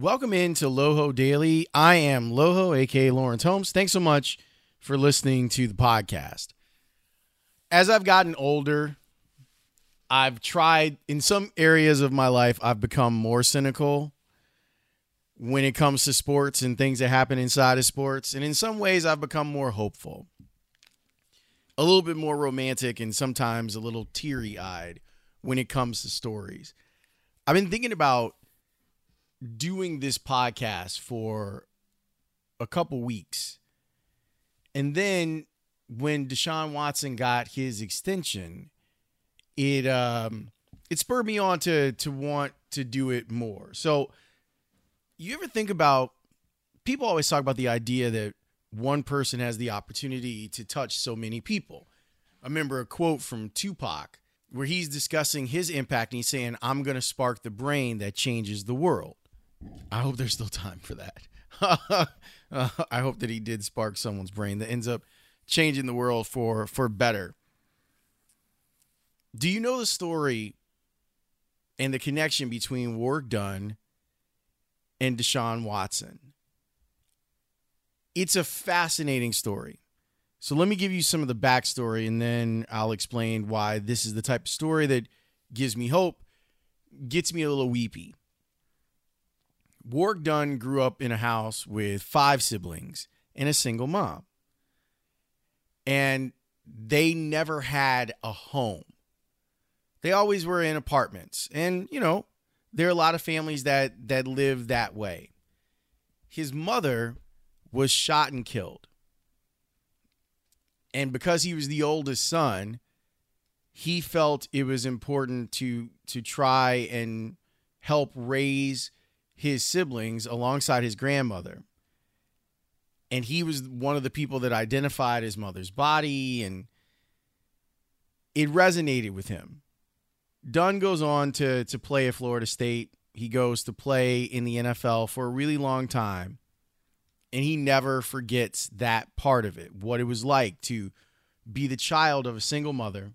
Welcome into Loho Daily. I am Loho, aka Lawrence Holmes. Thanks so much for listening to the podcast. As I've gotten older, I've tried in some areas of my life, I've become more cynical when it comes to sports and things that happen inside of sports. And in some ways, I've become more hopeful, a little bit more romantic, and sometimes a little teary eyed when it comes to stories. I've been thinking about doing this podcast for a couple weeks. And then when Deshaun Watson got his extension, it um it spurred me on to to want to do it more. So you ever think about people always talk about the idea that one person has the opportunity to touch so many people. I remember a quote from Tupac where he's discussing his impact and he's saying, I'm going to spark the brain that changes the world. I hope there's still time for that. uh, I hope that he did spark someone's brain that ends up changing the world for for better. Do you know the story and the connection between Warrick Dunn and Deshaun Watson. It's a fascinating story. So let me give you some of the backstory and then I'll explain why this is the type of story that gives me hope, gets me a little weepy. Warrick Dunn grew up in a house with five siblings and a single mom. And they never had a home. They always were in apartments. And, you know, there are a lot of families that that live that way. His mother was shot and killed. And because he was the oldest son, he felt it was important to to try and help raise his siblings alongside his grandmother. And he was one of the people that identified his mother's body and it resonated with him. Dunn goes on to to play at Florida State. He goes to play in the NFL for a really long time. And he never forgets that part of it, what it was like to be the child of a single mother.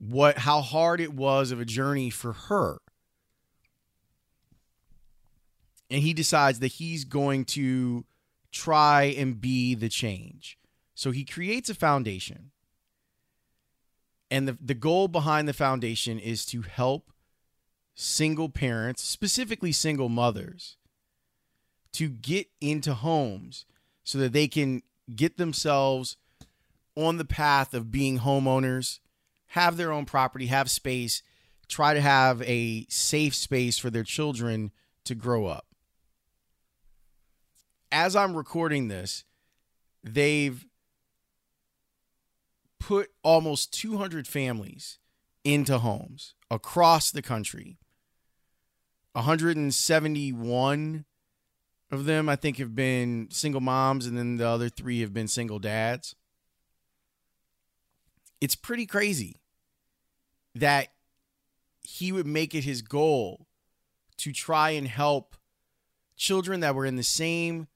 What how hard it was of a journey for her. And he decides that he's going to try and be the change. So he creates a foundation and the, the goal behind the foundation is to help single parents, specifically single mothers, to get into homes so that they can get themselves on the path of being homeowners, have their own property, have space, try to have a safe space for their children to grow up. As I'm recording this, they've put almost 200 families into homes across the country. 171 of them, I think, have been single moms, and then the other three have been single dads. It's pretty crazy that he would make it his goal to try and help children that were in the same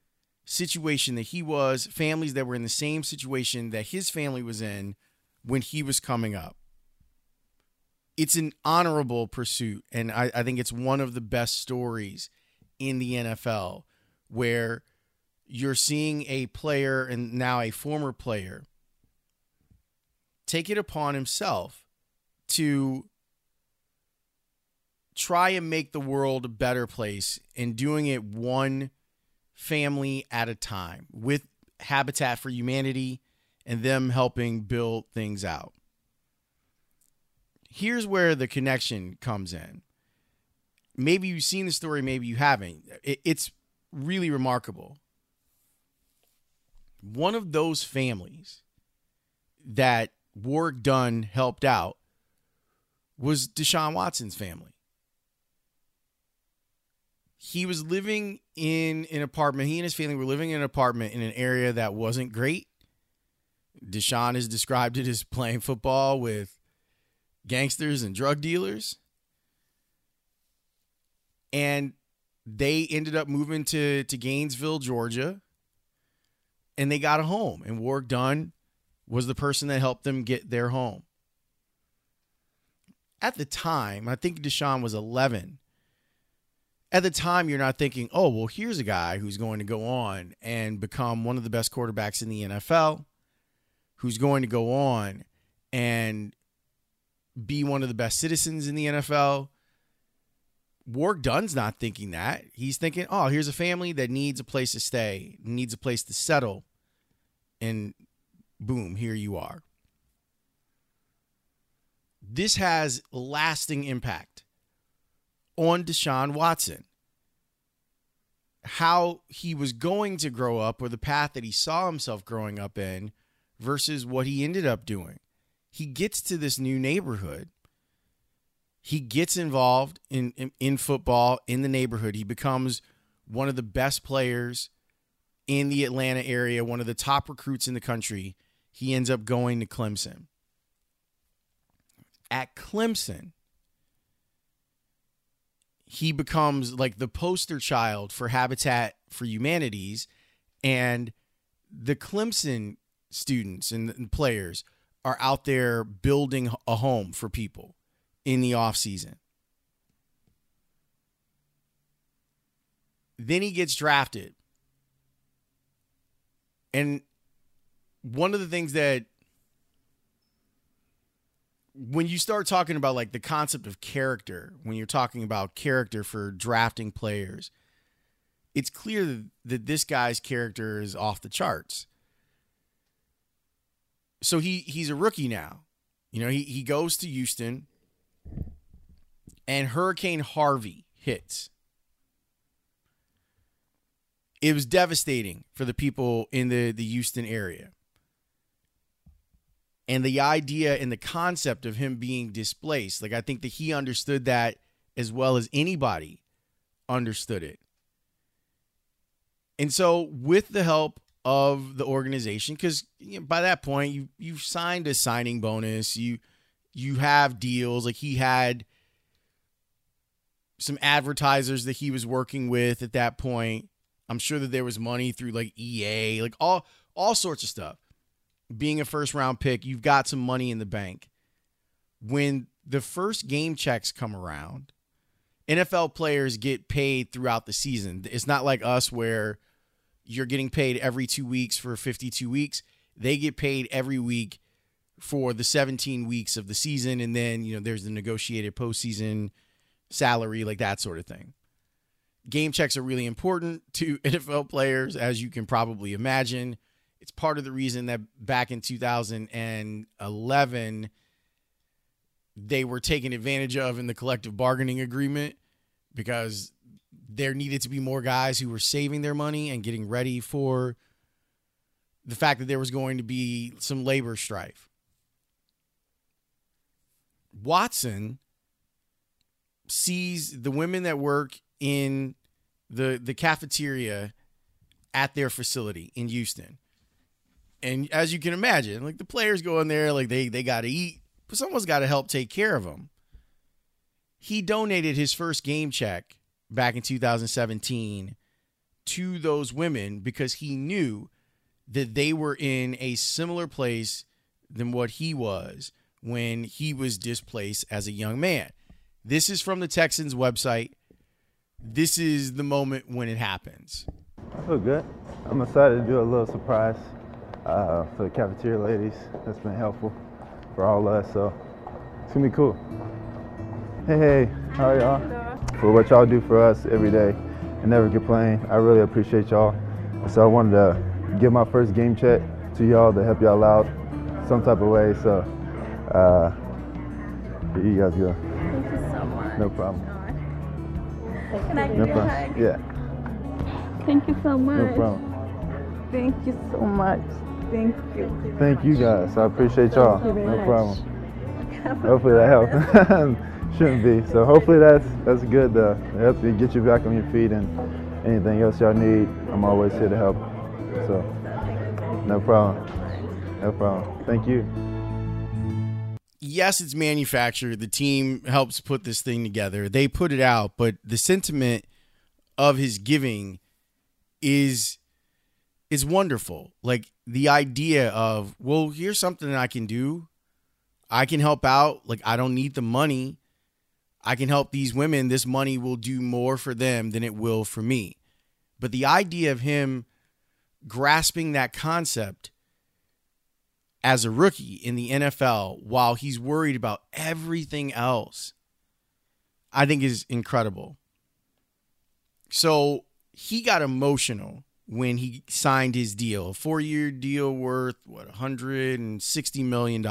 situation that he was, families that were in the same situation that his family was in when he was coming up. It's an honorable pursuit, and I, I think it's one of the best stories in the NFL where you're seeing a player and now a former player take it upon himself to try and make the world a better place and doing it one family at a time with Habitat for Humanity and them helping build things out. Here's where the connection comes in. Maybe you've seen the story, maybe you haven't. It's really remarkable. One of those families that Warrick Dunn helped out was Deshaun Watson's family he was living in an apartment. He and his family were living in an apartment in an area that wasn't great. Deshaun has described it as playing football with gangsters and drug dealers. And they ended up moving to, to Gainesville, Georgia, and they got a home. And Warrick Dunn was the person that helped them get their home. At the time, I think Deshaun was 11 at the time you're not thinking, oh, well, here's a guy who's going to go on and become one of the best quarterbacks in the NFL, who's going to go on and be one of the best citizens in the NFL. Warrick Dunn's not thinking that. He's thinking, oh, here's a family that needs a place to stay, needs a place to settle. And boom, here you are. This has lasting impact on Deshaun Watson. How he was going to grow up or the path that he saw himself growing up in versus what he ended up doing. He gets to this new neighborhood. He gets involved in, in, in football in the neighborhood. He becomes one of the best players in the Atlanta area, one of the top recruits in the country. He ends up going to Clemson. At Clemson, he becomes like the poster child for Habitat for Humanities and the Clemson students and, players are out there building a home for people in the off season. Then he gets drafted. And one of the things that when you start talking about like the concept of character, when you're talking about character for drafting players, it's clear that this guy's character is off the charts. So he he's a rookie now. You know, he he goes to Houston and Hurricane Harvey hits. It was devastating for the people in the the Houston area and the idea and the concept of him being displaced like i think that he understood that as well as anybody understood it. And so with the help of the organization because you know, by that point you you've signed a signing bonus you you have deals like he had some advertisers that he was working with at that point. I'm sure that there was money through like ea like all all sorts of stuff being a first round pick, you've got some money in the bank. When the first game checks come around, NFL players get paid throughout the season. It's not like us where you're getting paid every two weeks for 52 weeks. They get paid every week for the 17 weeks of the season. And then, you know, there's the negotiated postseason salary, like that sort of thing. Game checks are really important to NFL players, as you can probably imagine. It's part of the reason that back in 2011 they were taken advantage of in the collective bargaining agreement because there needed to be more guys who were saving their money and getting ready for the fact that there was going to be some labor strife. Watson sees the women that work in the the cafeteria at their facility in Houston and as you can imagine, like the players go in there, like they they got to eat, but someone's got to help take care of them. He donated his first game check back in 2017 to those women because he knew that they were in a similar place than what he was when he was displaced as a young man. This is from the Texans website. This is the moment when it happens. I feel good. I'm excited to do a little surprise uh, for the cafeteria ladies. That's been helpful for all of us. So it's gonna be cool. Hey, hey, how are y'all? For what y'all do for us every day and never complain. I really appreciate y'all. So I wanted to give my first game check to y'all to help y'all out some type of way. So uh, here you guys go. Thank you so much. No problem. Can I give no you problem. a hug? Yeah. Thank you so much. No problem. Thank you so much. Thank you. Thank you guys. I appreciate y'all. No much. problem. hopefully that helps. Shouldn't be. So hopefully that's that's good to help you get you back on your feet and anything else y'all need, I'm always here to help. So no problem. No problem. Thank you. Yes, it's manufactured. The team helps put this thing together. They put it out, but the sentiment of his giving is is wonderful. Like the idea of, well, here's something I can do. I can help out. Like I don't need the money. I can help these women. This money will do more for them than it will for me. But the idea of him grasping that concept as a rookie in the NFL while he's worried about everything else, I think is incredible. So he got emotional when he signed his deal, a four year deal worth, what, $160 million.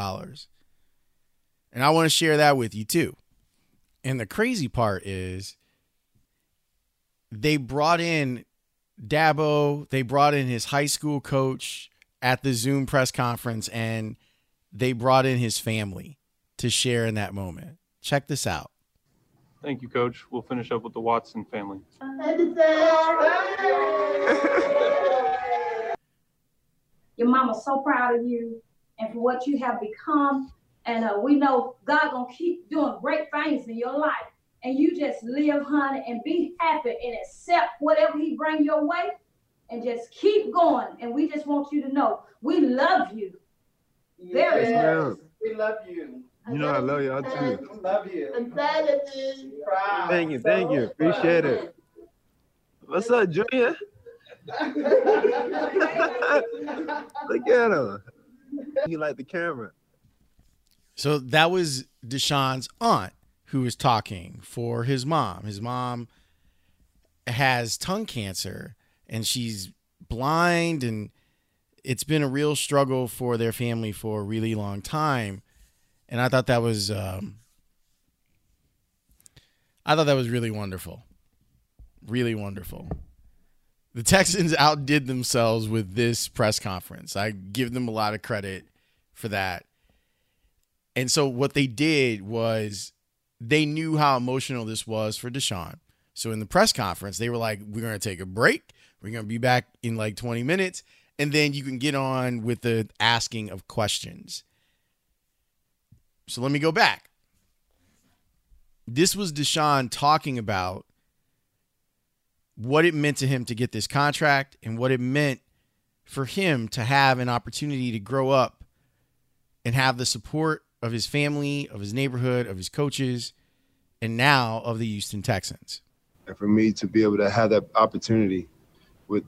And I want to share that with you too. And the crazy part is they brought in Dabo, they brought in his high school coach at the Zoom press conference, and they brought in his family to share in that moment. Check this out. Thank you, Coach. We'll finish up with the Watson family. Your mama's so proud of you and for what you have become. And uh, we know God gonna keep doing great things in your life. And you just live, honey, and be happy and accept whatever He bring your way, and just keep going. And we just want you to know we love you very Yes, much. We love you. You know I love y'all too. Love you. I'm proud of you. Thank you, thank you. Appreciate it. What's up, Junior? Look at him. He like the camera. So that was Deshaun's aunt who was talking for his mom. His mom has tongue cancer and she's blind and it's been a real struggle for their family for a really long time. And I thought that was um, I thought that was really wonderful. Really wonderful. The Texans outdid themselves with this press conference. I give them a lot of credit for that. And so what they did was they knew how emotional this was for Deshaun. So in the press conference, they were like, "We're going to take a break. We're going to be back in like 20 minutes, and then you can get on with the asking of questions." So let me go back. This was Deshaun talking about what it meant to him to get this contract and what it meant for him to have an opportunity to grow up and have the support of his family, of his neighborhood, of his coaches, and now of the Houston Texans. and for me to be able to have that opportunity with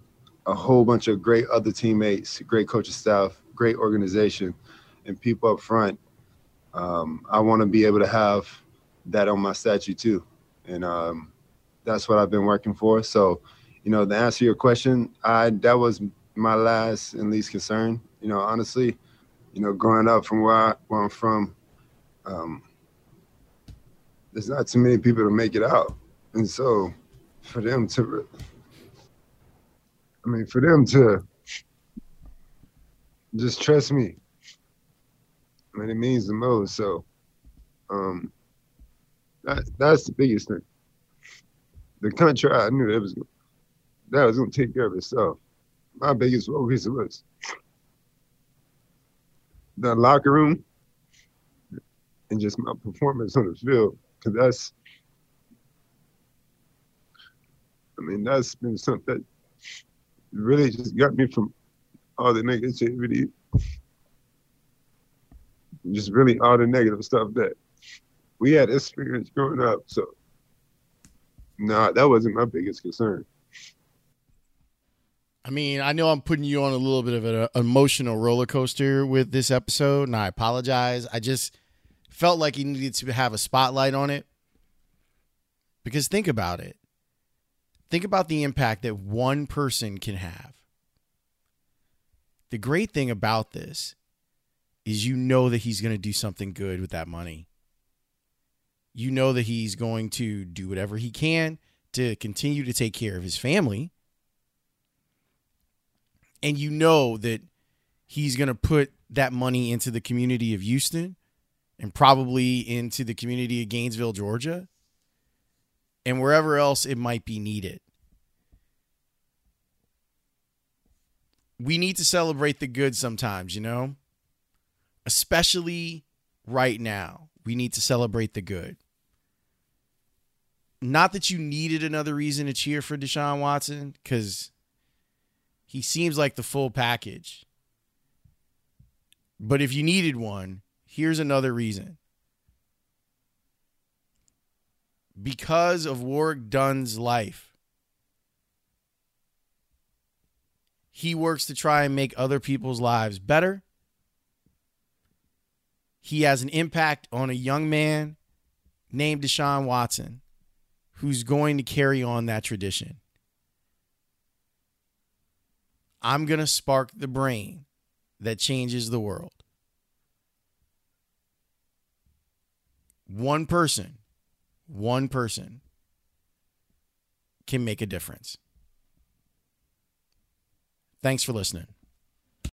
a whole bunch of great other teammates, great coaching staff, great organization, and people up front, um, I want to be able to have that on my statue too, and um, that's what I've been working for. So, you know, to answer your question, I that was my last and least concern. You know, honestly, you know, growing up from where, I, where I'm from, um, there's not too many people to make it out. And so for them to, I mean, for them to just trust me, Mean, it means the most. So um, that, that's the biggest thing. The country, I knew that was that was to take care of itself. My biggest focus was the locker room and just my performance on the field, because that's I mean, that's been something that really just got me from all the negativity, just really all the negative stuff that we had experienced growing up. So, no, nah, that wasn't my biggest concern. I mean, I know I'm putting you on a little bit of an uh, emotional roller coaster with this episode, and I apologize. I just felt like you needed to have a spotlight on it. Because think about it. Think about the impact that one person can have. The great thing about this is you know that he's going to do something good with that money. You know that he's going to do whatever he can to continue to take care of his family. And you know that he's going to put that money into the community of Houston and probably into the community of Gainesville, Georgia and wherever else it might be needed. We need to celebrate the good sometimes, you know? Especially right now. We need to celebrate the good. Not that you needed another reason to cheer for Deshaun Watson, because he seems like the full package. But if you needed one, here's another reason. because of Warrick Dunn's life, he works to try and make other people's lives better. He has an impact on a young man named Deshaun Watson who's going to carry on that tradition. I'm going to spark the brain that changes the world. One person, one person can make a difference. Thanks for listening.